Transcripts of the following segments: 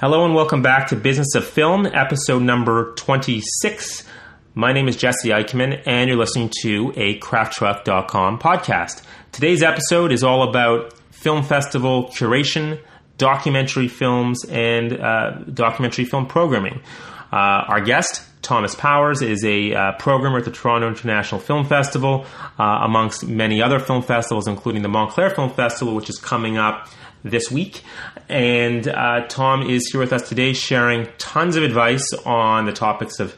Hello and welcome back to Business of Film, episode number 26. My name is Jesse Eichman, and you're listening to a crafttruck.com podcast. Today's episode is all about film festival curation, documentary films, and uh, documentary film programming. Uh, our guest, Thomas Powers, is a uh, programmer at the Toronto International Film Festival, uh, amongst many other film festivals, including the Montclair Film Festival, which is coming up this week. And uh, Tom is here with us today sharing tons of advice on the topics of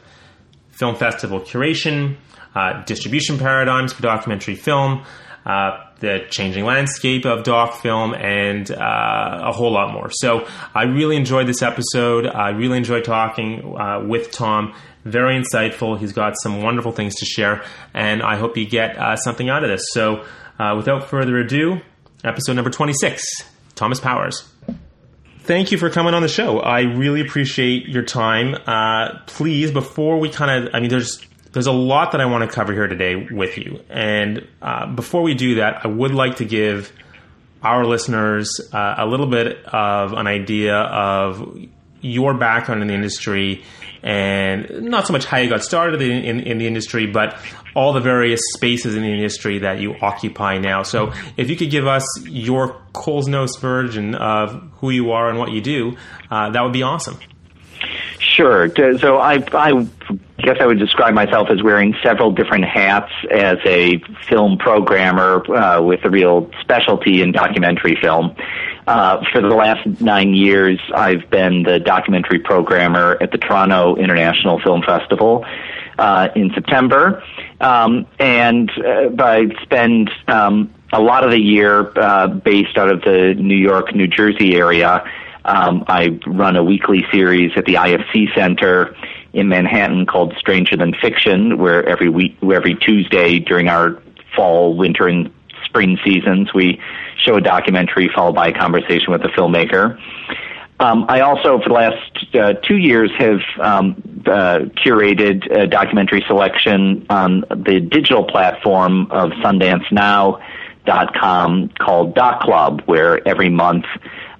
film festival curation, uh, distribution paradigms for documentary film, uh, the changing landscape of doc film, and uh, a whole lot more. So I really enjoyed this episode. I really enjoyed talking uh, with Tom. Very insightful. He's got some wonderful things to share, and I hope you get uh, something out of this. So without further ado, episode number 26. Thomas Powers. Thank you for coming on the show. I really appreciate your time. Uh, please, before we kind of, I mean, there's there's a lot that I want to cover here today with you, and uh, before we do that, I would like to give our listeners uh, a little bit of an idea of your background in the industry and not so much how you got started in, in, in, the industry, but all the various spaces in the industry that you occupy now. So, if you could give us your Coles Notes version of who you are and what you do, uh, that would be awesome. Sure. So, I, I guess I would describe myself as wearing several different hats as a film programmer uh, with a real specialty in documentary film. Uh, for the last nine years, I've been the documentary programmer at the Toronto International Film Festival uh, in September, um, and uh, I spend um, a lot of the year uh, based out of the New York, New Jersey area. Um, I run a weekly series at the IFC Center in Manhattan called Stranger Than Fiction, where every week, every Tuesday during our fall, winter, and spring seasons, we show a documentary followed by a conversation with the filmmaker. Um, I also, for the last uh, two years, have um, uh, curated a documentary selection on the digital platform of SundanceNow.com called Doc Club, where every month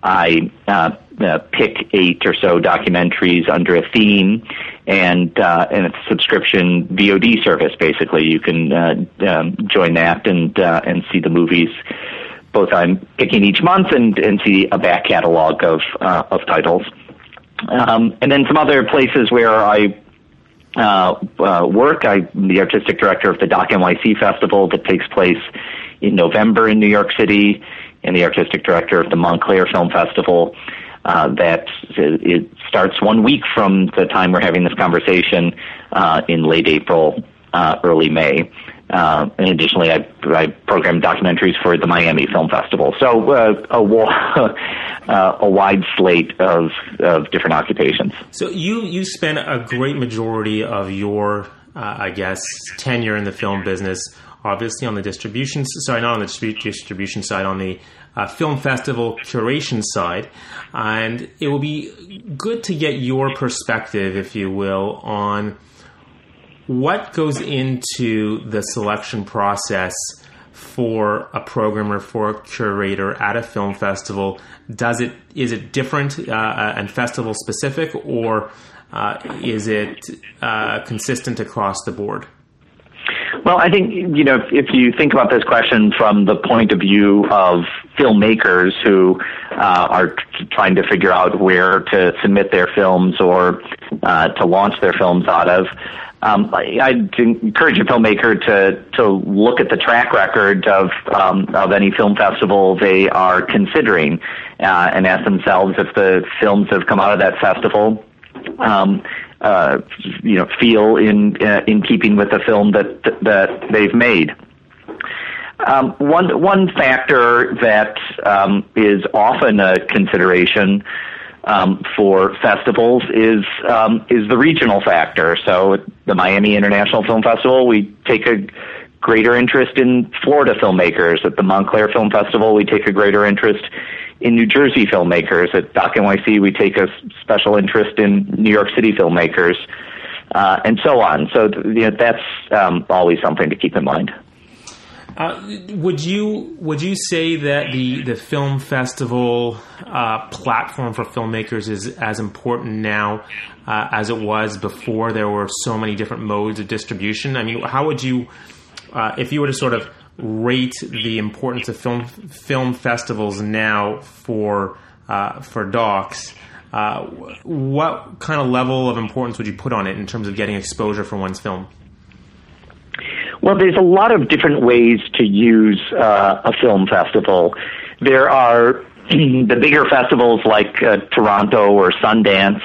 I uh, uh, pick eight or so documentaries under a theme, and uh, and it's a subscription VOD service. Basically, you can uh, um, join that and uh, and see the movies. Both I'm picking each month and and see a back catalog of uh, of titles, um, and then some other places where I uh, uh, work. I'm the artistic director of the Doc NYC Festival that takes place in November in New York City, and the artistic director of the Montclair Film Festival uh, that it starts one week from the time we're having this conversation uh, in late April, uh, early May. Uh, and additionally, I, I program documentaries for the Miami Film Festival. So uh, a, uh, a wide slate of, of different occupations. So you you spend a great majority of your, I guess, tenure in the film business, obviously on the distribution. Sorry, not on the distribution side, on the uh, film festival curation side. And it will be good to get your perspective, if you will, on what goes into the selection process for a programmer for a curator at a film festival does it is it different uh, uh and festival specific or uh, is it uh, consistent across the board well, I think you know if you think about this question from the point of view of filmmakers who uh, are t- trying to figure out where to submit their films or uh, to launch their films out of, um, I, I'd encourage a filmmaker to to look at the track record of um, of any film festival they are considering, uh, and ask themselves if the films have come out of that festival. Um, uh, you know feel in uh, in keeping with the film that that they've made. Um, one one factor that um, is often a consideration um, for festivals is um, is the regional factor. So, the Miami International Film Festival, we take a greater interest in Florida filmmakers. At the Montclair Film Festival, we take a greater interest in New Jersey filmmakers. At Doc NYC, we take a special interest in New York City filmmakers, uh, and so on. So you know, that's um, always something to keep in mind. Uh, would you would you say that the the film festival uh, platform for filmmakers is as important now uh, as it was before? There were so many different modes of distribution. I mean, how would you, uh, if you were to sort of rate the importance of film film festivals now for uh, for docs? Uh, what kind of level of importance would you put on it in terms of getting exposure for one's film? Well, there's a lot of different ways to use uh, a film festival. There are the bigger festivals like uh, Toronto or Sundance,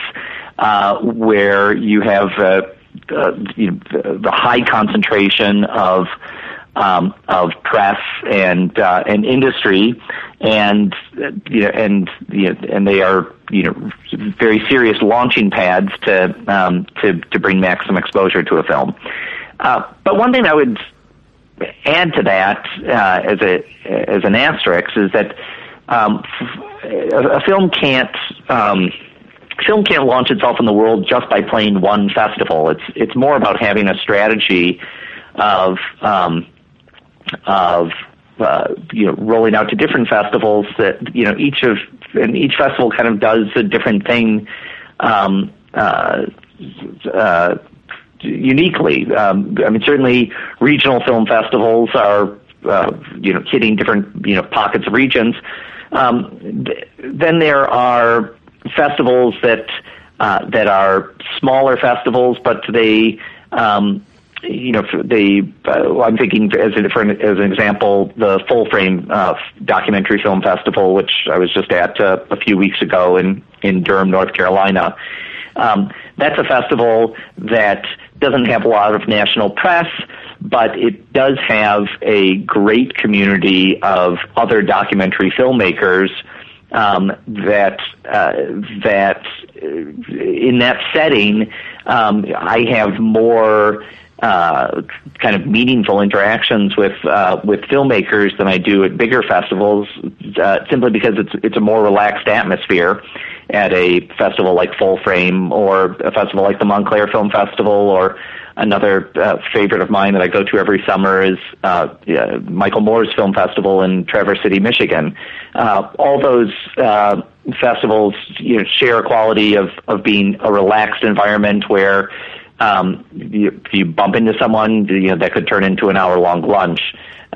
uh, where you have uh, the high concentration of um, of press and uh, and industry, and you know, and you know, and they are you know very serious launching pads to um, to to bring maximum exposure to a film. Uh, but one thing I would add to that uh, as a as an asterisk is that um, a, film can't um, film can't launch itself in the world just by playing one festival. It's it's more about having a strategy of um, of uh, you know rolling out to different festivals that you know each of and each festival kind of does a different thing um, uh, uh, uniquely. Um, I mean, certainly regional film festivals are uh, you know hitting different you know pockets of regions. Um, th- then there are festivals that uh, that are smaller festivals, but they um, you know. Uh, I'm thinking as an, as an example, the Full Frame uh, Documentary Film Festival, which I was just at uh, a few weeks ago in in Durham, North Carolina. Um, that's a festival that doesn't have a lot of national press, but it does have a great community of other documentary filmmakers um, that uh, that uh, in that setting um, I have more uh, kind of meaningful interactions with uh, with filmmakers than I do at bigger festivals, uh, simply because it's it's a more relaxed atmosphere at a festival like Full Frame or a festival like the Montclair Film Festival or another uh, favorite of mine that I go to every summer is uh, Michael Moore's Film Festival in Traverse City, Michigan. Uh, all those uh, festivals you know, share a quality of of being a relaxed environment where um, you, you bump into someone, you know, that could turn into an hour long lunch.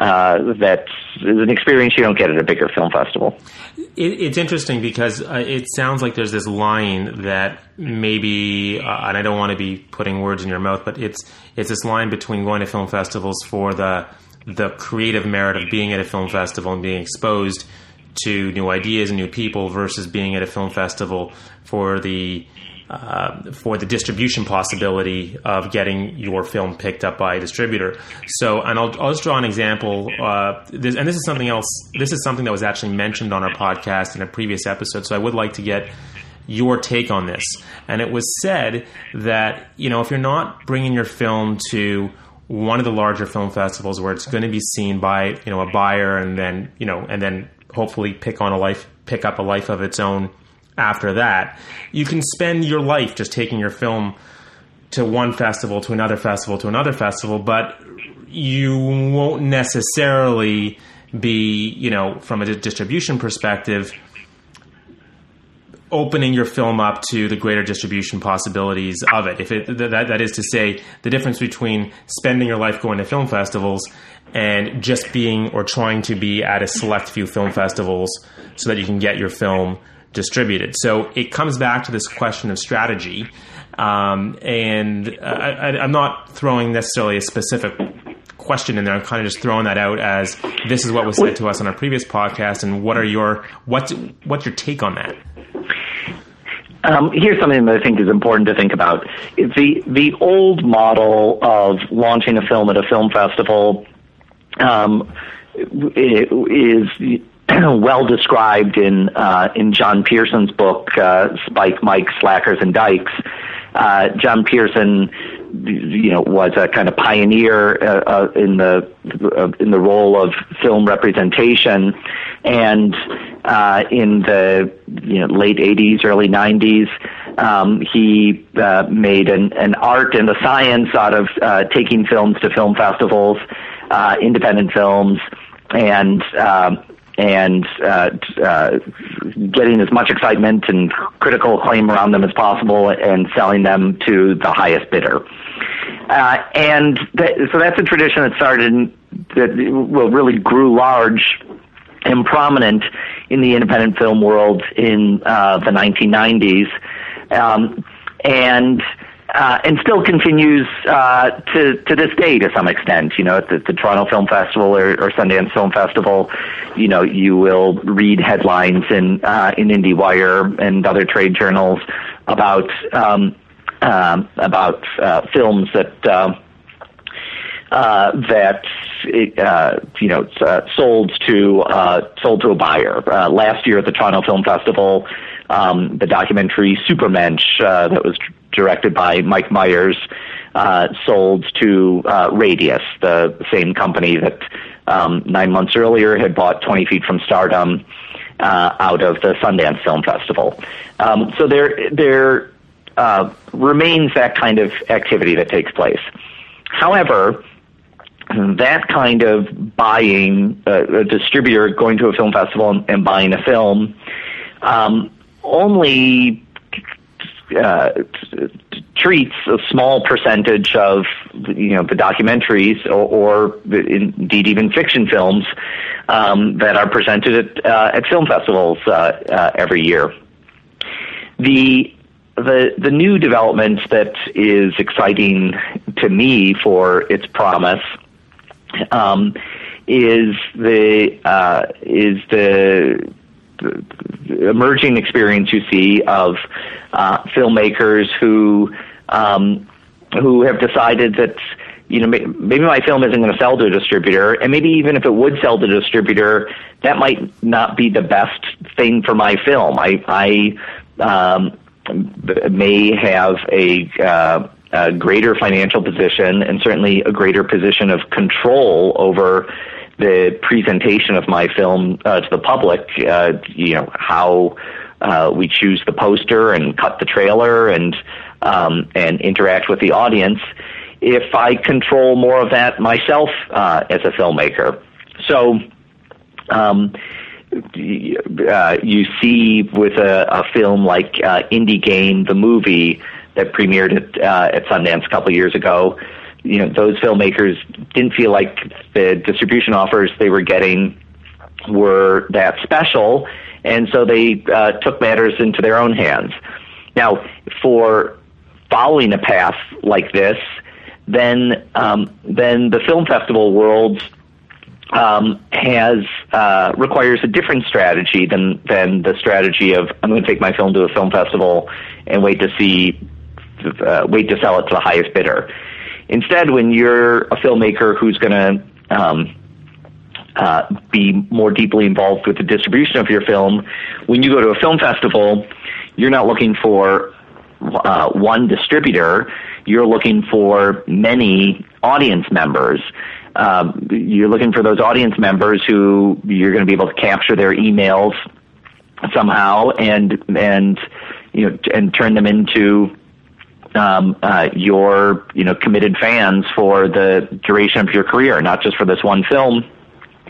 Uh, that is an experience you don't get at a bigger film festival. It, it's interesting because uh, it sounds like there's this line that maybe, uh, and I don't want to be putting words in your mouth, but it's it's this line between going to film festivals for the the creative merit of being at a film festival and being exposed to new ideas and new people versus being at a film festival for the uh, for the distribution possibility of getting your film picked up by a distributor. So, and I'll, I'll just draw an example. Uh, this, and this is something else. This is something that was actually mentioned on our podcast in a previous episode. So, I would like to get your take on this. And it was said that you know if you're not bringing your film to one of the larger film festivals where it's going to be seen by you know a buyer and then you know and then hopefully pick on a life pick up a life of its own after that. You can spend your life just taking your film to one festival, to another festival, to another festival, but you won't necessarily be, you know, from a distribution perspective, opening your film up to the greater distribution possibilities of it. If it that, that is to say, the difference between spending your life going to film festivals and just being or trying to be at a select few film festivals so that you can get your film distributed. So it comes back to this question of strategy. Um, and I, am not throwing necessarily a specific question in there. I'm kind of just throwing that out as this is what was said to us on our previous podcast, and what are your what's what's your take on that? Um, here's something that I think is important to think about. The the old model of launching a film at a film festival um, is well described in uh, in John Pierson's book uh, Spike, Mike, Slackers, and Dykes. Uh, John Pearson, you know, was a kind of pioneer uh, uh, in the uh, in the role of film representation, and in the you know, late '80s, early '90s, um, he made an, an art and a science out of taking films to film festivals uh, independent films and uh, and uh, uh, getting as much excitement and critical acclaim around them as possible and selling them to the highest bidder. Uh, and so that's a tradition that started in, that well really grew large and prominent in the independent film world in uh, the 1990s, um, and uh, and still continues uh, to to this day to some extent. You know, at the, the Toronto Film Festival or, or, Sundance Film Festival, you know, you will read headlines in uh, in IndieWire and other trade journals about um, um about uh, films that. Uh, uh, that uh, you know uh, sold to uh, sold to a buyer. Uh, last year at the Toronto Film Festival, um, the documentary Supermensch that was directed by Mike Myers uh, sold to uh, Radius, the same company that um, nine months earlier had bought 20 Feet from Stardom uh, out of the Sundance Film Festival. Um, so there there uh, remains that kind of activity that takes place. However, that kind of buying, uh, a distributor going to a film festival and, and buying a film, um, only uh, treats a small percentage of you know the documentaries or, or indeed even fiction films um, that are presented at, uh, at film festivals uh, uh every year. The the the new development that is exciting to me for its promise um, is the uh, is the, emerging experience you see of uh, filmmakers who um, who have decided that you know maybe my film isn't going to sell to a distributor, and maybe even if it would sell to a distributor, that might not be the best thing for my film. I I um, may have a uh, a greater financial position and certainly a greater position of control over the presentation of my film uh, to the public. Uh, you know how uh, we choose the poster and cut the trailer and um, and interact with the audience. If I control more of that myself uh, as a filmmaker, so. Um, uh, you see with a, a film like uh, Indie Game, the movie, that premiered at, at Sundance a couple years ago. You know, those filmmakers didn't feel like the distribution offers they were getting were that special, and so they uh, took matters into their own hands. Now, for following a path like this, then um, then the film festival world um, has uh, requires a different strategy than than the strategy of I'm going to take my film to a film festival and wait to see uh, wait to sell it to the highest bidder. Instead, when you're a filmmaker who's going to um, uh, be more deeply involved with the distribution of your film, when you go to a film festival, you're not looking for uh, one distributor. You're looking for many audience members. Um, you're looking for those audience members who you're going to be able to capture their emails somehow and and you know and turn them into um, uh, your you know committed fans for the duration of your career, not just for this one film,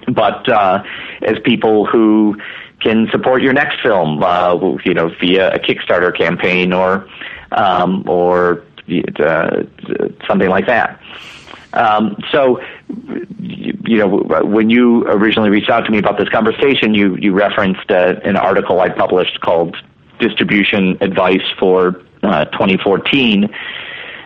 but uh, as people who can support your next film, uh, you know, via a Kickstarter campaign or um, or uh, something like that. Um, so, you, know, when you originally reached out to me about this conversation, you you referenced uh, an article I published called "Distribution Advice for uh, 2014.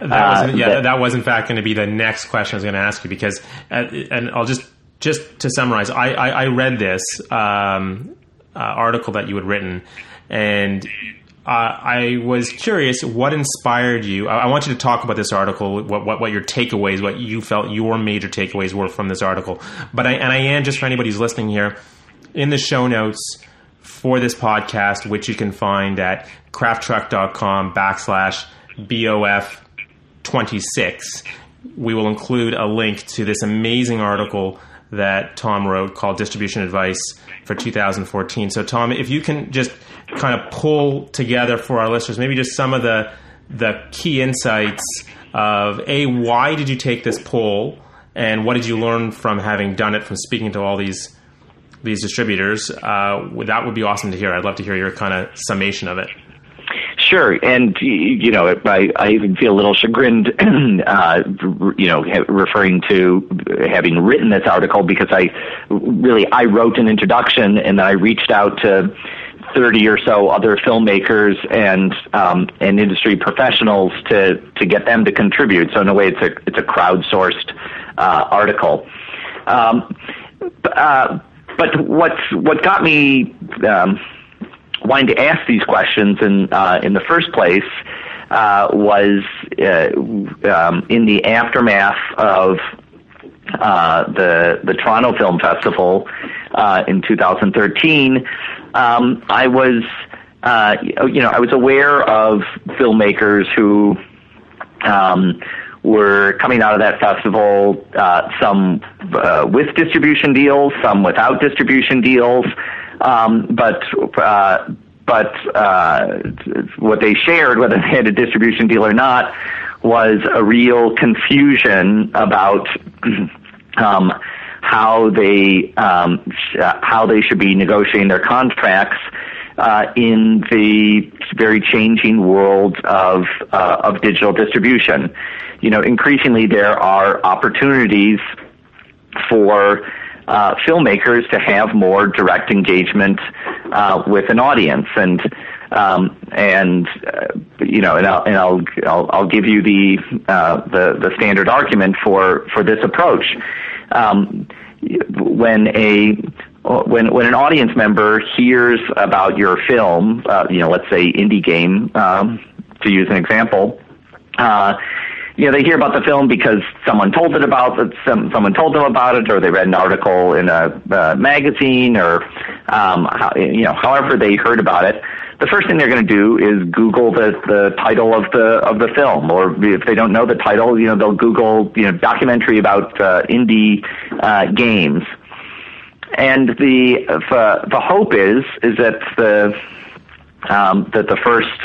That was, uh, yeah, that, that, was in fact going to be the next question I was going to ask you because, uh, and I'll just just to summarize, I I, I read this um, uh, article that you had written, and uh, I was curious what inspired you. I, I, want you to talk about this article, what, what, what your takeaways, what you felt your major takeaways were from this article. But I and I am just for anybody who's listening here in the show notes for this podcast, which you can find at crafttruck.com backslash BOF 26. We will include a link to this amazing article that Tom wrote called Distribution Advice for 2014. So, Tom, if you can just kind of pull together for our listeners, maybe just some of the the key insights of a why did you take this poll and what did you learn from having done it from speaking to all these these distributors? Uh, that would be awesome to hear. I'd love to hear your kind of summation of it. Sure, and you know, I, I even feel a little chagrined, uh, you know, referring to having written this article because I really I wrote an introduction and then I reached out to 30 or so other filmmakers and um, and industry professionals to to get them to contribute. So in a way, it's a it's a crowdsourced uh, article. Um, uh, but what's what got me um, wanting to ask these questions in uh, in the first place uh, was uh, um, in the aftermath of uh, the the Toronto Film Festival uh, in 2013 um, I was, you know, I was aware of filmmakers who um, were coming out of that festival, uh, some uh, with distribution deals, some without distribution deals, um, but. Uh, but uh, what they shared, whether they had a distribution deal or not, was a real confusion about um, how they um, sh- how they should be negotiating their contracts uh, in the very changing world of uh, of digital distribution. You know, increasingly there are opportunities for uh, filmmakers to have more direct engagement uh, with an audience, and um, and uh, you know, and, I'll, and I'll, I'll I'll give you the uh, the the standard argument for for this approach. Um, when a when when an audience member hears about your film, uh, you know, let's say indie game, um, to use an example, uh, you know, they hear about the film because someone told it about some, someone told them about it, or they read an article in a uh, magazine, or um, how, you know, however they heard about it the first thing they're going to do is Google the, the title of the of the film, or if they don't know the title, you know they'll Google you know documentary about uh, indie uh, games. And the the, the hope is is that the um, that the first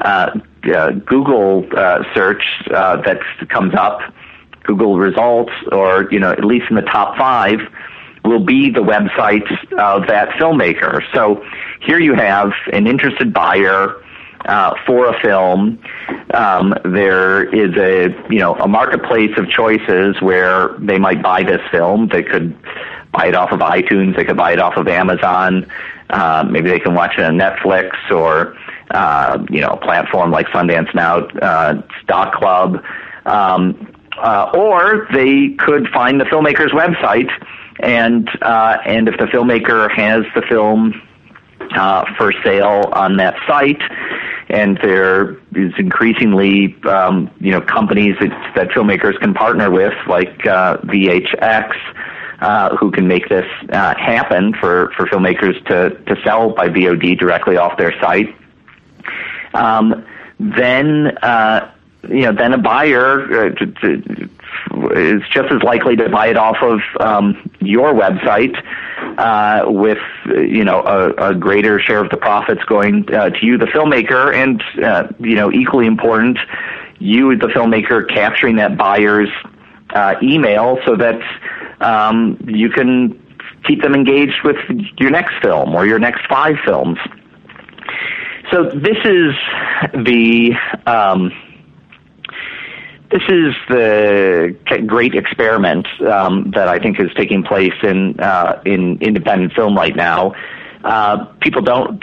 uh, uh, Google uh, search uh, that comes up, Google results, or you know at least in the top five, will be the website of that filmmaker. So here you have an interested buyer uh, for a film. Um, there is a you know a marketplace of choices where they might buy this film. They could buy it off of iTunes. They could buy it off of Amazon. Uh, maybe they can watch it on Netflix or uh, you know a platform like Sundance Now, uh, Doc Club, um, uh, or they could find the filmmaker's website and uh, and if the filmmaker has the film uh, for sale on that site, and there is increasingly um, you know companies that, that filmmakers can partner with, like uh, VHX. Uh, who can make this uh, happen for, for filmmakers to, to sell by VOD directly off their site. Um, then uh, you know, then a buyer uh, to, to, is just as likely to buy it off of um, your website uh, with you know a, a, greater share of the profits going uh, to you, the filmmaker, and uh, you know equally important, you the filmmaker capturing that buyer's uh, email so that um, you can keep them engaged with your next film or your next five films. So this is the um, this is the great experiment um, that I think is taking place in uh, in independent film right now. Uh, people don't,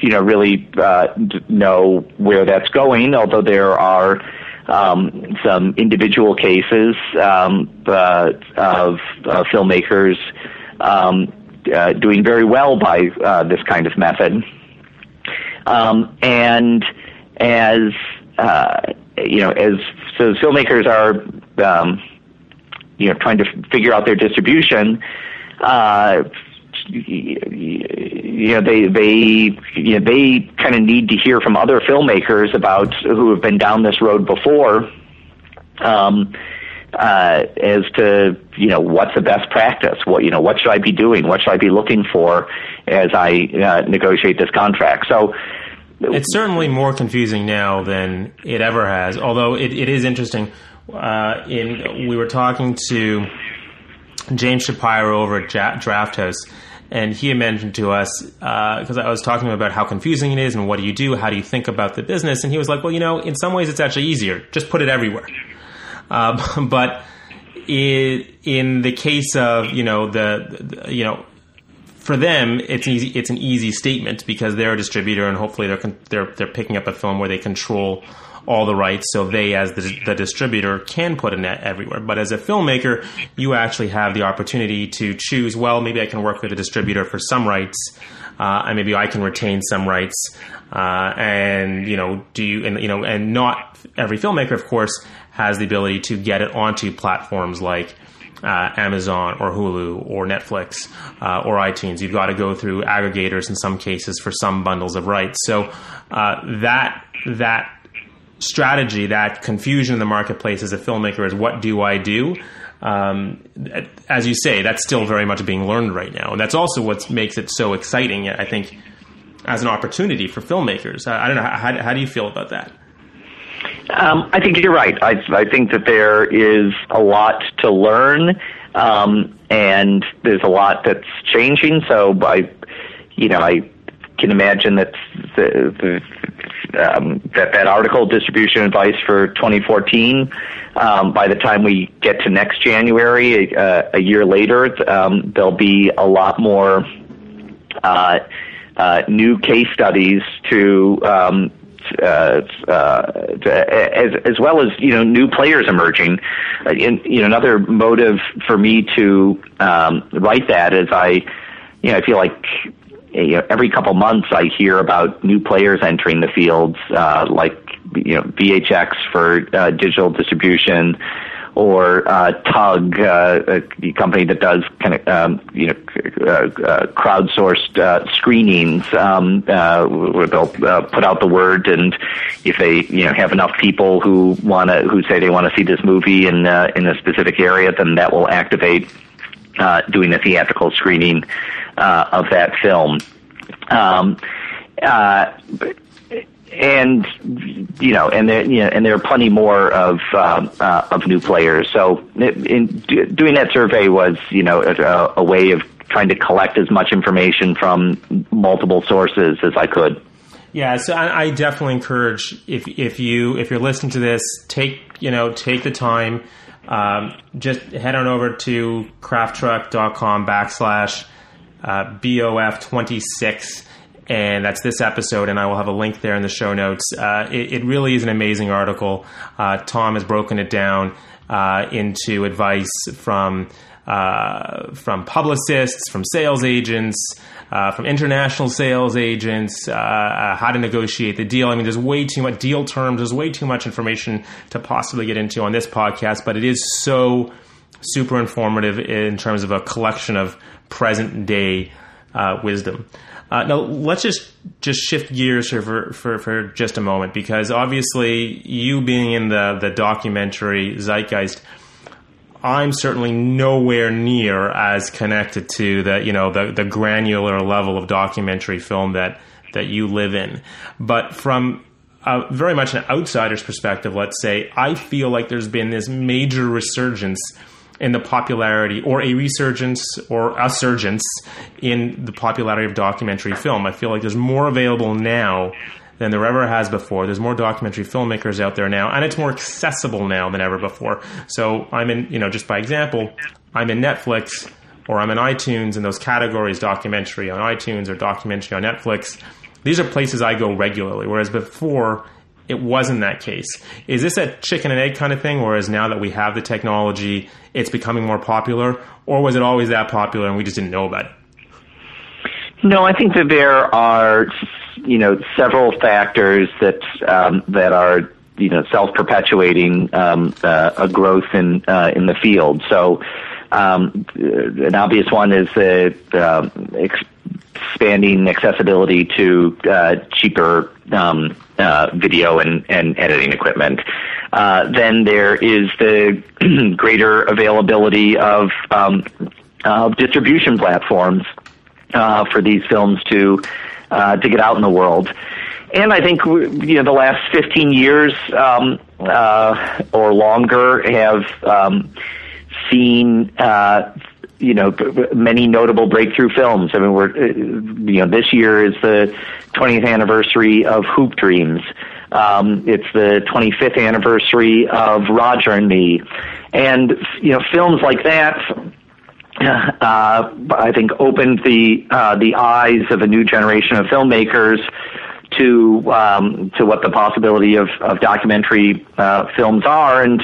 you know, really uh, know where that's going, although there are um, some individual cases um, uh, of uh, filmmakers um, uh, doing very well by this kind of method, um, and as you know, as so filmmakers are, um, you know, trying to figure out their distribution. Uh, you know, they they you know, they kind of need to hear from other filmmakers about who have been down this road before. Um, uh, as to you know what's the best practice, what you know what should I be doing, what should I be looking for as I uh, negotiate this contract. So it's certainly more confusing now than it ever has. Although it, it is interesting uh, in we were talking to James Shapiro over at ja- Drafthouse, and he mentioned to us because uh, I was talking about how confusing it is and what do you do, how do you think about the business, and he was like, "Well, you know, in some ways it's actually easier. Just put it everywhere." Uh, but it, in the case of you know the, the you know for them, it's easy. It's an easy statement because they're a distributor, and hopefully they're they're they're picking up a film where they control all the rights, so they, as the, the distributor, can put a net everywhere. But as a filmmaker, you actually have the opportunity to choose. Well, maybe I can work with a distributor for some rights, uh, and maybe I can retain some rights. Uh, and you know, do you and you know, and not every filmmaker, of course, has the ability to get it onto platforms like uh, Amazon or Hulu or Netflix uh, or iTunes. You've got to go through aggregators in some cases for some bundles of rights. So uh, that that strategy, that confusion in the marketplace as a filmmaker is what do I do? Um, as you say, that's still very much being learned right now, and that's also what makes it so exciting. I think as an opportunity for filmmakers. I, I don't know how, how do you feel about that? Um, I think you're right. I, I think that there is a lot to learn, um, and there's a lot that's changing. So I, you know, I can imagine that the, the um, that that article distribution advice for 2014 um, by the time we get to next January uh, a year later um, there'll be a lot more uh, uh, new case studies to um, uh, uh, as as well as you know new players emerging. Uh, in, you know, another motive for me to um, write that is I, you know, I feel like you know, every couple months I hear about new players entering the fields, uh, like you know VHX for uh, digital distribution, or uh, Tugg, uh, a company that does kind of um, you know uh, uh, crowdsourced uh, screenings, um, uh, where they'll put out the word, and if they you know have enough people who want to who say they want to see this movie in in a specific area, then that will activate doing a theatrical screening of that film. Um, uh, and you know, and there, you know, and there are plenty more of uh, uh, of new players. So, in doing that survey was, you know, a, a way of trying to collect as much information from multiple sources as I could. Yeah, so I, I, definitely encourage if if you if you're listening to this, take you know take the time, um, just head on over to crafttruck.com backslash uh, bof twenty six and that's this episode, and I will have a link there in the show notes. Uh, it, it, really is an amazing article. Uh, Tom has broken it down uh, into advice from uh, from publicists, from sales agents, uh, from international sales agents, uh, how to negotiate the deal. I mean, there's way too much deal terms. There's way too much information to possibly get into on this podcast, but it is so super informative in terms of a collection of present day wisdom. Uh, now let's just just shift gears for, for for just a moment because obviously you being in the the documentary zeitgeist, I'm certainly nowhere near as connected to the you know the the granular level of documentary film that that you live in, but from uh, very much an outsider's perspective, let's say, I feel like there's been this major resurgence in the popularity or a resurgence or a surgence in the popularity of documentary film. I feel like there's more available now than there ever has before. There's more documentary filmmakers out there now, and it's more accessible now than ever before. So I'm in, you know, just by example, I'm in Netflix or I'm in iTunes and those categories, documentary on iTunes or documentary on Netflix. These are places I go regularly, whereas before it wasn't that case. Is this a chicken and egg kind of thing, whereas now that we have the technology, it's becoming more popular, or was it always that popular and we just didn't know about it? No, I think that there are, you know, several factors that um, that are, you know, self-perpetuating um, uh, a growth in uh, in the field. So, um, an obvious one is the uh, expanding accessibility to uh, cheaper um, uh, video and, and editing equipment. Uh, then there is the greater availability of um, distribution platforms uh, for these films to uh, to get out in the world. And I think you know the last 15 years, um, uh, or longer have um, seen uh, you know many notable breakthrough films. I mean, we're uh, you know this year is the 20th anniversary of Hoop Dreams. Um, it's the 25th anniversary of Roger and Me, and you know films like that. Uh, I think opened the uh, the eyes of a new generation of filmmakers to um, to what the possibility of, of documentary uh, films are, and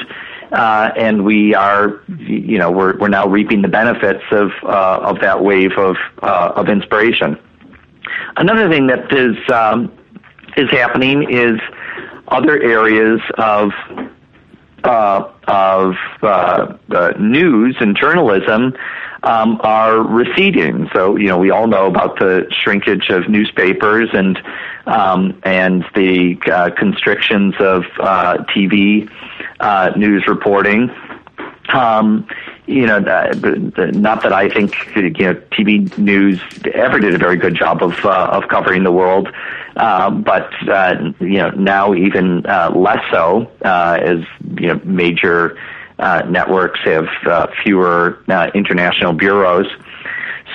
uh, and we are, you know, we're we're now reaping the benefits of uh, of that wave of uh, of inspiration. Another thing that is um, is happening is other areas of uh, of uh, uh, news and journalism um, are receding. So you know we all know about the shrinkage of newspapers and um, and the uh, constrictions of uh, TV uh, news reporting. Um, you know, not that I think you know TV news ever did a very good job of uh, of covering the world, uh, but uh, you know now even uh, less so uh, as you know major uh, networks have uh, fewer uh, international bureaus.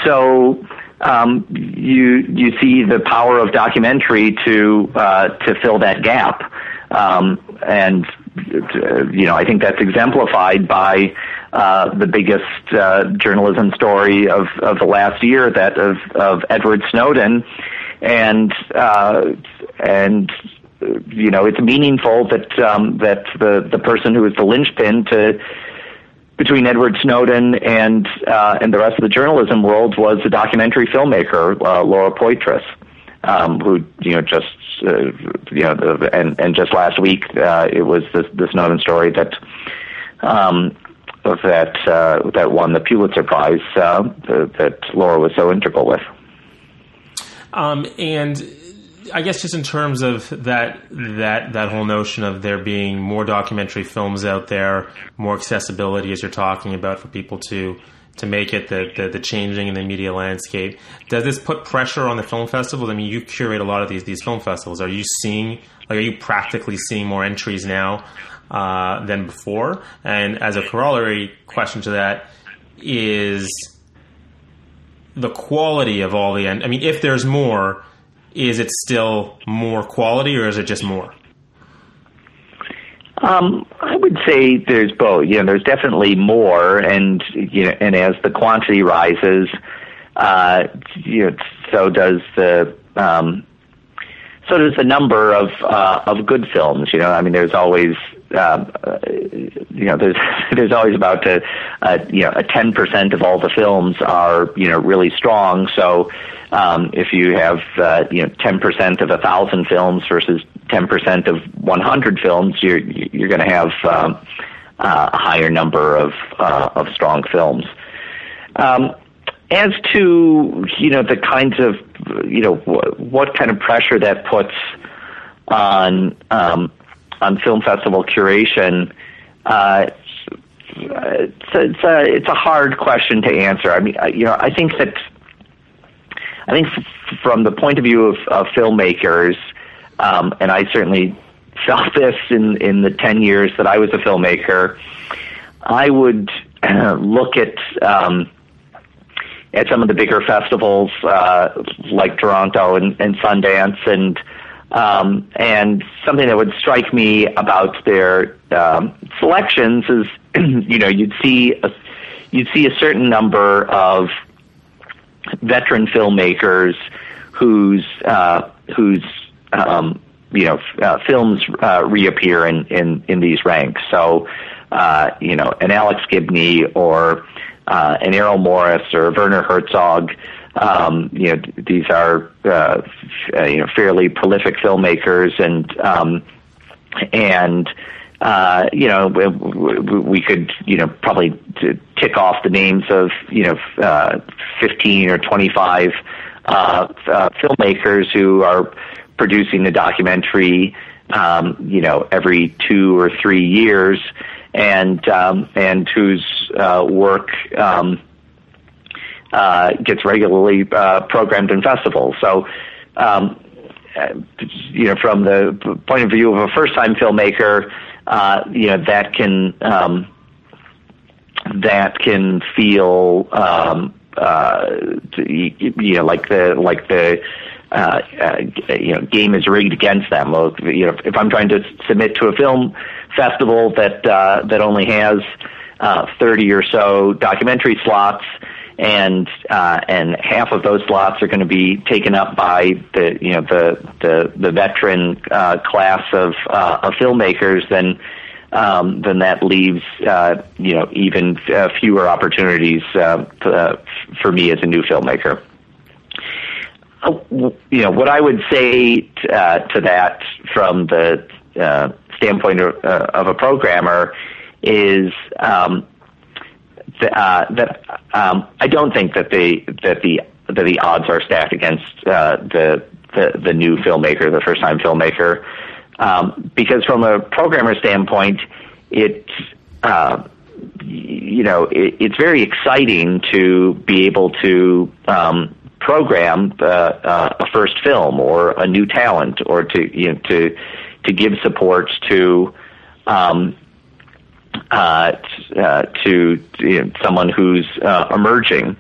So um, you you see the power of documentary to uh, to fill that gap, um, and uh, you know I think that's exemplified by uh, the biggest journalism story of of the last year, that of of Edward Snowden, and uh, and you know it's meaningful that um, that the the person who was the linchpin to between Edward Snowden and uh, and the rest of the journalism world was the documentary filmmaker, uh, Laura Poitras, um, who you know just uh, you know the, and and just last week uh, it was the, the Snowden story that um, that uh, that won the Pulitzer Prize uh, that Laura was so integral with. Um, and I guess just in terms of that that that whole notion of there being more documentary films out there, more accessibility, as you're talking about, for people to to make it the, the, the changing in the media landscape. Does this put pressure on the film festivals? I mean, you curate a lot of these these film festivals. Are you seeing like are you practically seeing more entries now uh, than before? And as a corollary question to that is the quality of all the end. I mean, if there's more is it still more quality or is it just more? Um, I would say there's both. You know, there's definitely more, and you know, and as the quantity rises, uh, you know, so does the um, so does the number of uh, of good films. You know, I mean, there's always uh, you know, there's there's always about a, a you know a ten percent of all the films are you know really strong. So um, if you have uh, you know ten percent of a thousand films versus ten percent of one hundred films, you're you're going to have um, uh, a higher number of uh, of strong films. Um, as to you know the kinds of you know wh- what kind of pressure that puts on um, on film festival curation, uh, it's, it's, a, it's a hard question to answer. I mean, you know, I think that I think from the point of view of, of filmmakers, um, and I certainly felt this in in the ten years that I was a filmmaker, I would uh, look at. Um, at some of the bigger festivals uh, like Toronto and, and Sundance, and um, and something that would strike me about their um, selections is, you know, you'd see a, you'd see a certain number of veteran filmmakers whose uh, whose um, you know uh, films uh, reappear in, in in these ranks. So, uh, you know, an Alex Gibney or uh, an Errol Morris or Werner Herzog um, you know, these are uh, uh, you know fairly prolific filmmakers, and um, and uh, you know we, we could you know probably tick off the names of you know uh, fifteen or twenty five uh, uh, filmmakers who are producing a documentary, um, you know, every two or three years, and um, and whose uh, work. Um, uh, gets regularly uh, programmed in festivals. So, um, you know, from the point of view of a first-time filmmaker, uh, you know that can um, that can feel um, uh, you know like the like the uh, uh, you know game is rigged against them. You know if I'm trying to submit to a film festival that uh, that only has uh, 30 or so documentary slots and uh, and half of those slots are going to be taken up by the you know the the, the veteran uh, class of uh, of filmmakers, then um, then that leaves uh, you know even uh, fewer opportunities uh, uh, for me as a new filmmaker. Uh, you know what I would say t- uh, to that from the uh, standpoint of, uh, of a programmer is um, uh, that um, I don't think that the that the that the odds are stacked against uh, the, the the new filmmaker, the first time filmmaker, um, because from a programmer standpoint, it uh, you know it, it's very exciting to be able to um, program uh, uh, a first film or a new talent or to you know to to give support to um, uh, t- uh, to you know, someone who's uh, emerging.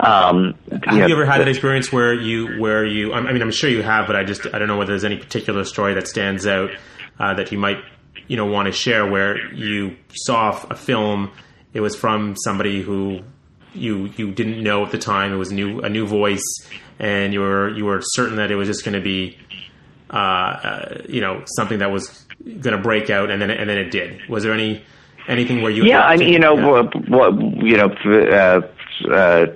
Um, have you, know, ever had that experience where you where you I mean I'm sure you have but I just I don't know whether there's any particular story that stands out uh, that you might you know want to share where you saw a film it was from somebody who you you didn't know at the time it was new a new voice and you were you were certain that it was just going to be uh, uh, you know something that was going to break out and then and then it did was there any anything where you yeah I mean you know what, what you know uh, uh,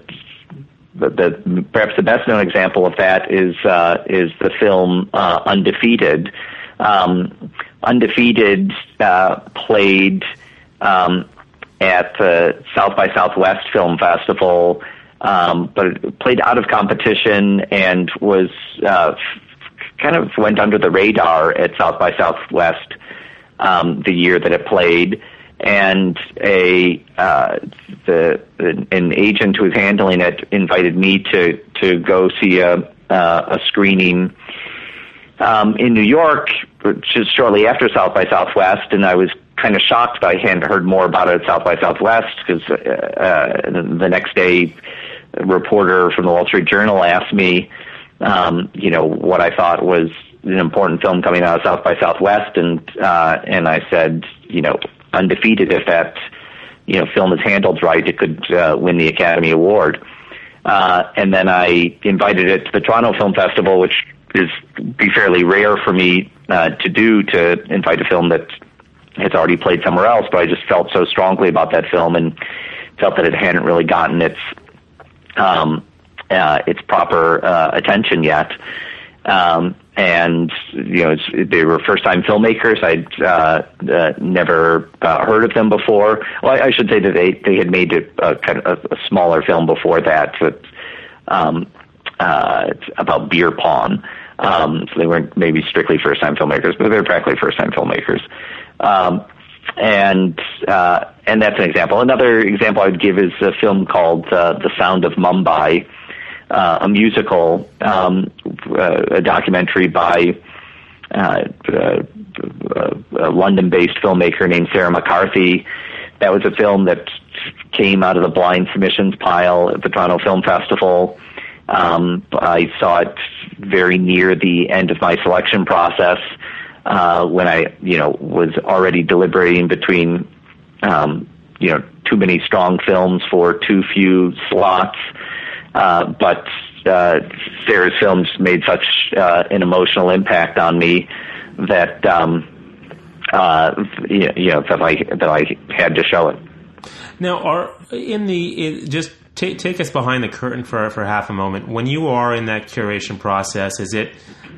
the, the, perhaps the best known example of that is uh, is the film uh, Undefeated. Um, Undefeated uh, played um, at the South by Southwest Film Festival, um, but it played out of competition and was uh, kind of went under the radar at South by Southwest um, the year that it played and a uh, the an agent who was handling it invited me to to go see a uh, a screening um, in New York just shortly after South by Southwest, and I was kind of shocked. that I hadn't heard more about it at South by Southwest because uh, uh, the next day, a reporter from the Wall Street Journal asked me, um, you know, what I thought was an important film coming out of South by Southwest, and uh, and I said, you know, undefeated. If that you know film is handled right, it could uh, win the Academy Award. Uh, and then I invited it to the Toronto Film Festival, which is be fairly rare for me uh, to do to invite a film that has already played somewhere else. But I just felt so strongly about that film and felt that it hadn't really gotten its um, uh, its proper uh, attention yet. Um, and you know they were first time filmmakers. I'd uh, uh, never uh, heard of them before. Well, I, I should say that they they had made a, a kind of a, a smaller film before that, but um, uh, about beer pong. Um, so they weren't maybe strictly first time filmmakers, but they were practically first time filmmakers. Um, and uh, and that's an example. Another example I would give is a film called uh, The Sound of Mumbai uh, a musical, um, uh, a documentary by uh, uh, a London-based filmmaker named Sarah McCarthy. That was a film that came out of the blind submissions pile at the Toronto Film Festival. Um, I saw it very near the end of my selection process uh, when I, you know, was already deliberating between, um, you know, too many strong films for too few slots. Uh, but uh, Sarah's films made such uh, an emotional impact on me that um, uh, you know that I that I had to show it. Now, are in the just take take us behind the curtain for for half a moment. When you are in that curation process, is it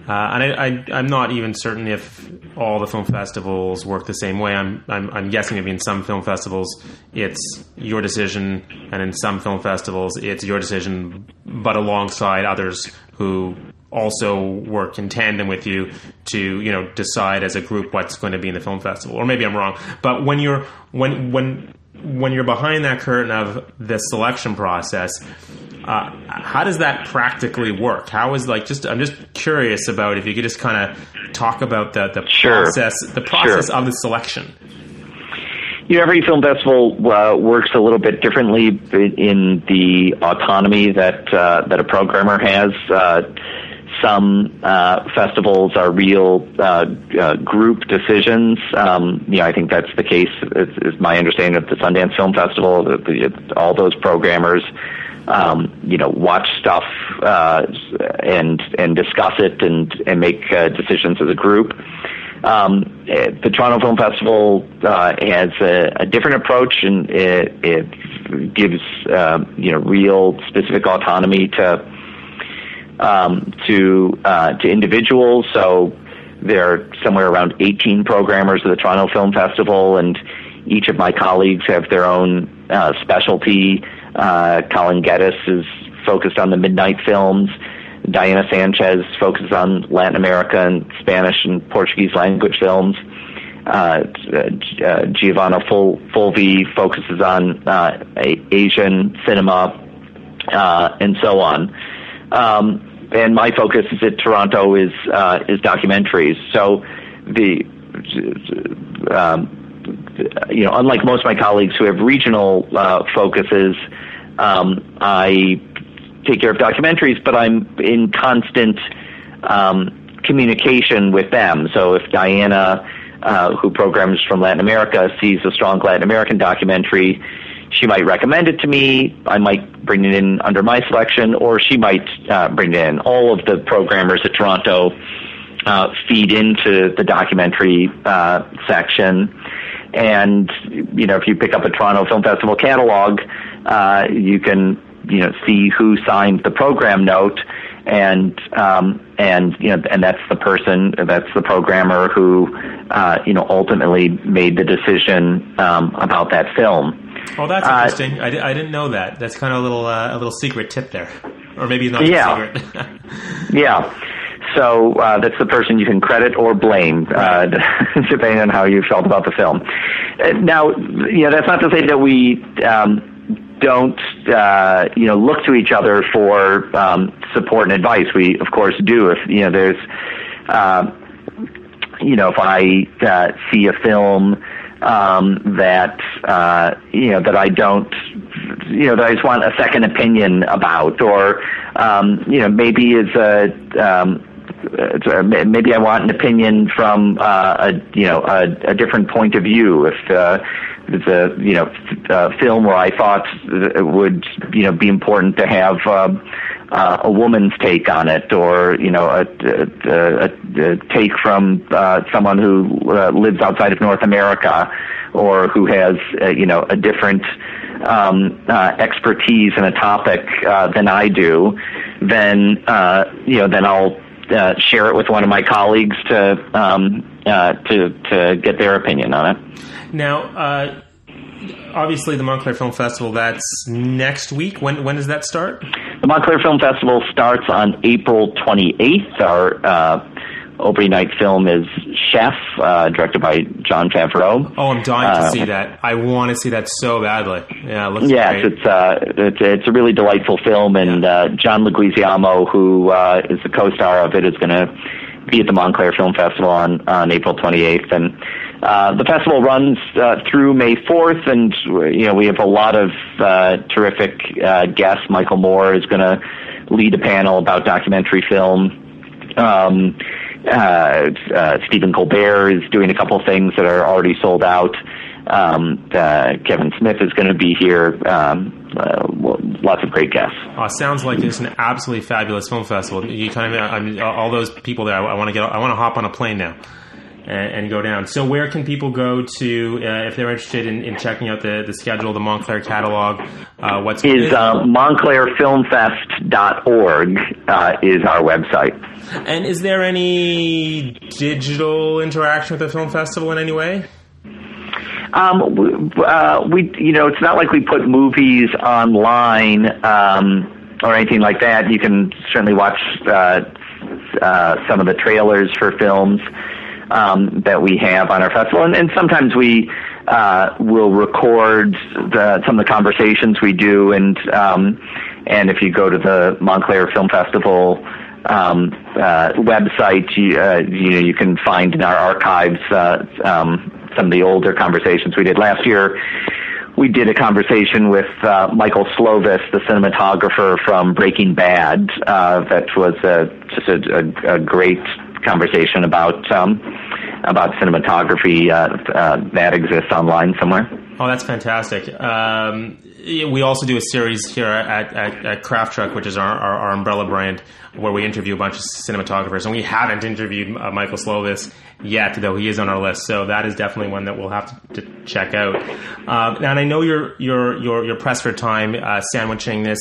uh, and I, am not even certain if all the film festivals work the same way. I'm, I'm, I'm, guessing maybe in some film festivals it's your decision, and in some film festivals it's your decision, but alongside others who also work in tandem with you to you know decide as a group what's going to be in the film festival. Or maybe I'm wrong, but when you're when when when you're behind that curtain of the selection process, Uh, how does that practically work? How is like just I'm just curious about if you could just kind of talk about the the sure. process the process sure. of the selection. You know, every film festival uh, works a little bit differently in the autonomy that uh, that a programmer has. Uh, some uh, festivals are real uh, uh, group decisions. Um, you know, I think that's the case. Is, is my understanding of the Sundance Film Festival. All those programmers, um, you know, watch stuff uh, and and discuss it and and make uh, decisions as a group. Um, the Toronto Film Festival uh, has a, a, different approach, and it, it gives uh, you know real specific autonomy to um, to uh, to individuals. So there are somewhere around 18 programmers of the Toronto Film Festival, and each of my colleagues have their own uh, specialty. Uh, Colin Geddes is focused on the midnight films. Diana Sanchez focuses on Latin America and Spanish and Portuguese language films. Uh, uh, Giovanna Ful- Fulvi focuses on uh, Asian cinema, uh, and so on. Um, and my focus is at Toronto is uh, is documentaries. So the um, you know, unlike most of my colleagues who have regional uh, focuses, um, I take care of documentaries, but I'm in constant um, communication with them. So if Diana, uh, who programs from Latin America, sees a strong Latin American documentary, she might recommend it to me. I might bring it in under my selection, or she might uh, bring it in. All of the programmers at Toronto uh, feed into the documentary uh, section. And you know, if you pick up a Toronto Film Festival catalog, uh, you can you know see who signed the program note, and um, and you know, and that's the person, that's the programmer who uh, you know ultimately made the decision um, about that film. Oh, that's uh, interesting. Uh, I, I didn't know that. That's kind of a little uh, a little secret tip there, or maybe not yeah. secret. yeah. So uh, that's the person you can credit or blame, uh, depending on how you felt about the film. Uh, now, you know, that's not to say that we um, don't, uh, you know, look to each other for um, support and advice. We, of course, do. If you know, there's, uh, you know, if I uh, see a film um, that uh, you know that I don't you know that I just want a second opinion about, or um, you know maybe is a um, maybe I want an opinion from uh, a you know a, a different point of view. If uh, a you know a film where I thought it would you know be important to have. Uh, uh, a woman's take on it, or you know, a, a, a, a take from uh, someone who uh, lives outside of North America, or who has uh, you know a different um, uh, expertise in a topic uh, than I do, then uh, you know, then I'll uh, share it with one of my colleagues to um, uh, to to get their opinion on it. Now. Uh obviously the Montclair Film Festival. That's next week. When when does that start? The Montclair Film Festival starts on April 28th. Our uh, opening night film is Chef, uh, directed by Jon Favreau. Oh, I'm dying to uh, see that. I want to see that so badly. Yeah, it looks yes, great. it's uh, it's it's a really delightful film, and uh, John Leguizamo, who uh, is the co-star of it, is going to be at the Montclair Film Festival on on April 28th, and uh, the festival runs uh, through May 4th, and you know we have a lot of uh, terrific uh, guests. Michael Moore is going to lead a panel about documentary film. Um, uh, uh, Stephen Colbert is doing a couple things that are already sold out. Um, uh, Kevin Smith is going to be here. Um, uh, lots of great guests. Oh, sounds like it's an absolutely fabulous film festival. You kind of, I mean, all those people there. I, I want to get. I want to hop on a plane now and, and, go down. So, where can people go to uh, if they're interested in, in, checking out the, the schedule, the Montclair catalog? Uh, what's is uh, MontclairFilmFest.org uh, is our website. And is there any digital interaction with the film festival in any way? Um, uh, we, you know, it's not like we put movies online um, or anything like that. You can certainly watch uh, uh, some of the trailers for films um, that we have on our festival, and, and sometimes we uh, will record the, some of the conversations we do, and um, and if you go to the Montclair Film Festival um, uh, website, you, uh, you know you can find in our archives uh, um, some of the older conversations we did last year. We did a conversation with uh, Michael Slovis, the cinematographer from Breaking Bad. Uh, that was uh, just a, a, a great conversation about um, about cinematography uh, uh, that exists online somewhere. Oh, that's fantastic. Um, we also do a series here at, at, at Craft Truck, which is our, our, our, umbrella brand, where we interview a bunch of cinematographers. And we haven't interviewed uh, Michael Slovis yet, though he is on our list. So that is definitely one that we'll have to, to check out. Um, and I know you're you're you're, you're pressed for time, uh, sandwiching this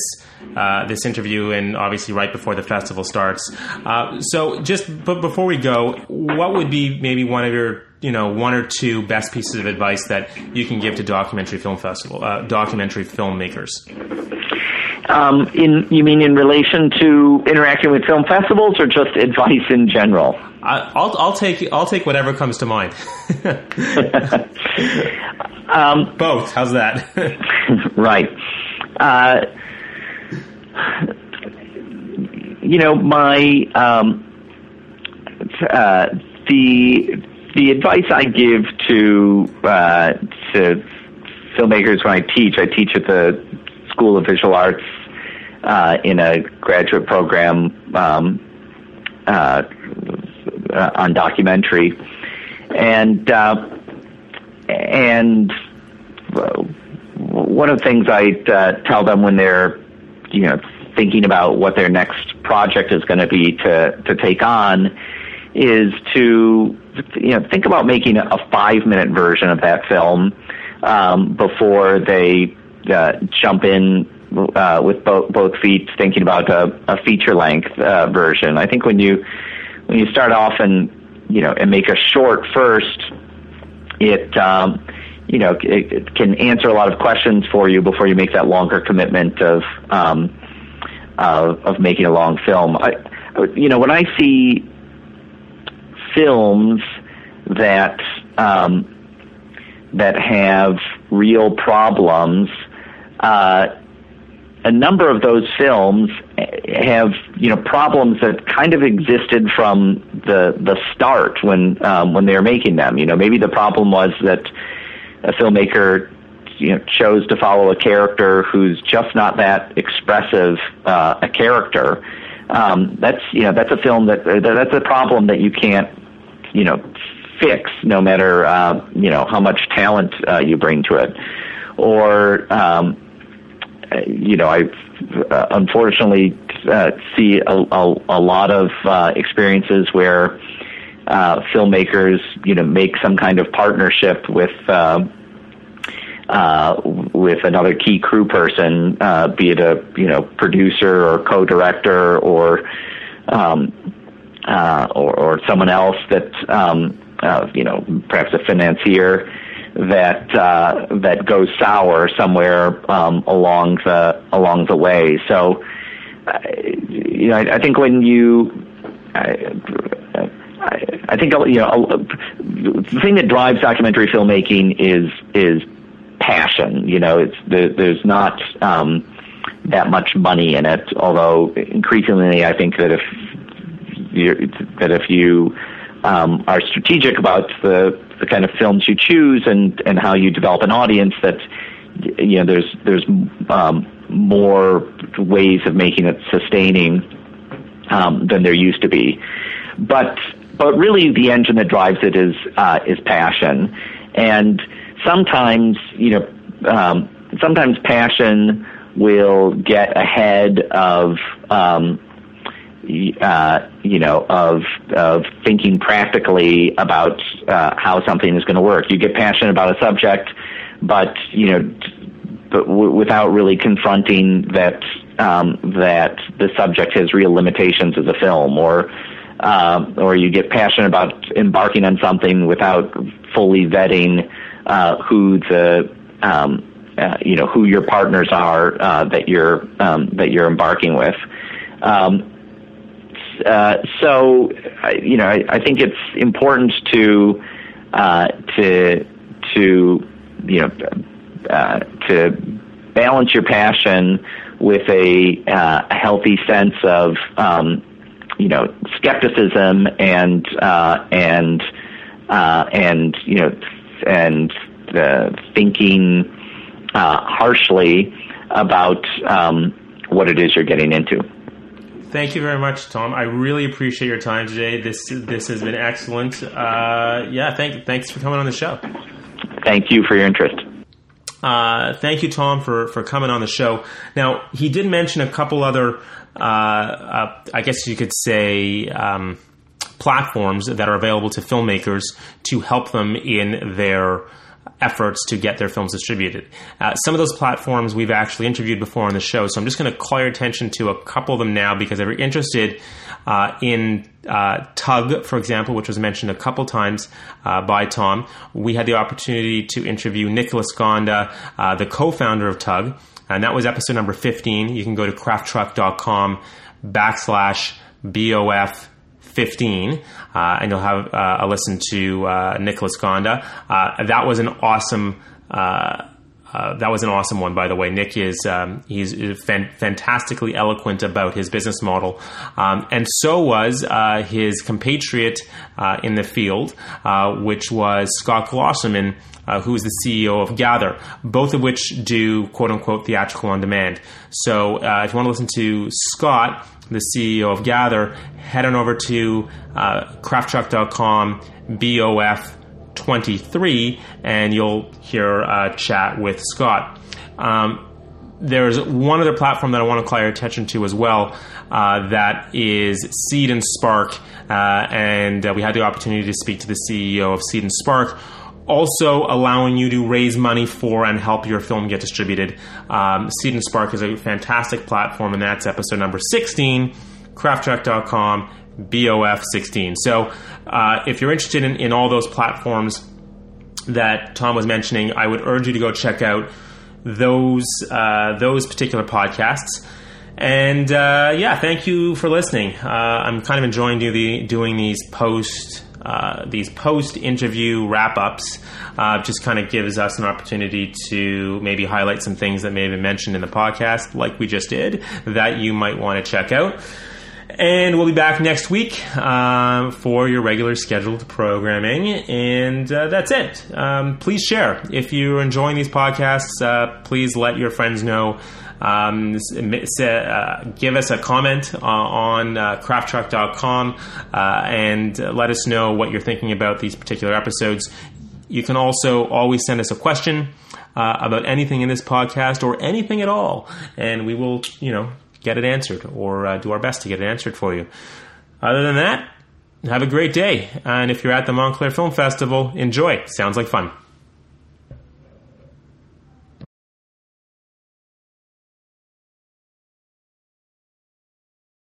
uh, this interview, and obviously right before the festival starts. Uh, so just but before we go, what would be maybe one of your you know one or two best pieces of advice that you can give to documentary film festival uh, documentary filmmakers? Um, in you mean in relation to interacting with film festivals or just advice in general? I, will I'll take I'll take whatever comes to mind. Um, both. How's that? Right. Uh, you know my um, uh, the the advice I give to uh, to filmmakers when I teach, I teach at the School of Visual Arts uh, in a graduate program um, uh, on documentary, and uh, and one of the things I uh, tell them when they're you know thinking about what their next project is going to be to to take on is to you know think about making a five minute version of that film um, before they uh, jump in uh, with both both feet, thinking about a, a feature length uh, version. I think when you when you start off and you know and make a short first, it um, you know it, it can answer a lot of questions for you before you make that longer commitment of um, of, of making a long film. I, you know when I see films that um, that have real problems. Uh, a number of those films have you know problems that kind of existed from the the start when um, when they were making them. You know, maybe the problem was that a filmmaker you know chose to follow a character who's just not that expressive uh, a character. Um, that's you know that's a film that that's a problem that you can't you know fix no matter uh, you know how much talent uh, you bring to it. Or um, you know I uh, unfortunately uh, see a, a, a lot of uh, experiences where uh, filmmakers you know make some kind of partnership with uh, uh, with another key crew person, uh, be it a you know producer or co-director or um, uh, or, or someone else that um, uh, you know perhaps a financier that uh, that goes sour somewhere um, along the along the way. So uh, you know I, I think when you I, I, I think you know the thing that drives documentary filmmaking is is passion. You know, it's there's not um, that much money in it. Although increasingly, I think that if that if you um, are strategic about the, the kind of films you choose and, and how you develop an audience, that you know there's there's um, more ways of making it sustaining um, than there used to be. But but really, the engine that drives it is uh, is passion, and sometimes you know um, sometimes passion will get ahead of um, uh, you know, of of thinking practically about uh, how something is going to work. You get passionate about a subject, but you know, but w- without really confronting that um, that the subject has real limitations as a film, or uh, or you get passionate about embarking on something without fully vetting uh, who the um, uh, you know who your partners are uh, that you're um, that you're embarking with. Um, uh, so, you know, I, I, think it's important to uh, to to you know uh, to balance your passion with a, uh, a healthy sense of um, you know skepticism and and and you know and uh, thinking uh, harshly about um, what it is you're getting into. Thank you very much, Thom. I really appreciate your time today. This this has been excellent. Uh, yeah, thank thanks for coming on the show. Thank you for your interest. Uh, thank you, Thom, for, for coming on the show. Now, he did mention a couple other, uh, uh, I guess you could say, um, platforms that are available to filmmakers to help them in their efforts to get their films distributed. Uh, some of those platforms we've actually interviewed before on the show, so I'm just going to call your attention to a couple of them now because if you're interested uh, in uh, Tugg, for example, which was mentioned a couple times uh, by Thom, we had the opportunity to interview Nicholas Gonda, uh, the co-founder of Tugg, and that was episode number 15. You can go to crafttruck.com backslash BOF 15, uh, and you'll have uh, a listen to uh, Nicholas Gonda. Uh, that was an awesome. Uh, uh, that was an awesome one, by the way. Nick is um, he's fan- fantastically eloquent about his business model, um, and so was his compatriot in the field, which was Scott Glosserman, who is the CEO of Gathr, both of which do quote unquote theatrical on demand. So if you want to listen to Scott, the CEO of Gathr, head on over to uh, crafttruck.com, BOF 23, and you'll hear a chat with Scott. Um, there's one other platform that I want to call your attention to as well. Uh, that is Seed and Spark, uh, and uh, we had the opportunity to speak to the CEO of Seed and Spark also allowing you to raise money for and help your film get distributed. Um, Seed and Spark is a fantastic platform, and that's episode number 16, crafttruck.com, BOF 16. So uh, if you're interested in, in all those platforms that Thom was mentioning, I would urge you to go check out those uh, those particular podcasts. And uh, yeah, thank you for listening. Uh, I'm kind of enjoying do the, doing these post uh, these post interview wrap ups uh, just kind of gives us an opportunity to maybe highlight some things that may have been mentioned in the podcast, like we just did, that you might want to check out. And we'll be back next week uh, for your regular scheduled programming. And uh, that's it. Um, please share. If you're enjoying these podcasts, uh, please let your friends know. Um, uh, give us a comment uh, on uh, crafttruck.com uh, and let us know what you're thinking about these particular episodes. You can also always send us a question uh, about anything in this podcast or anything at all, and we will, you know, get it answered or do our best to get it answered for you. Other than that, have a great day. And if you're at the Montclair Film Festival, enjoy. Sounds like fun.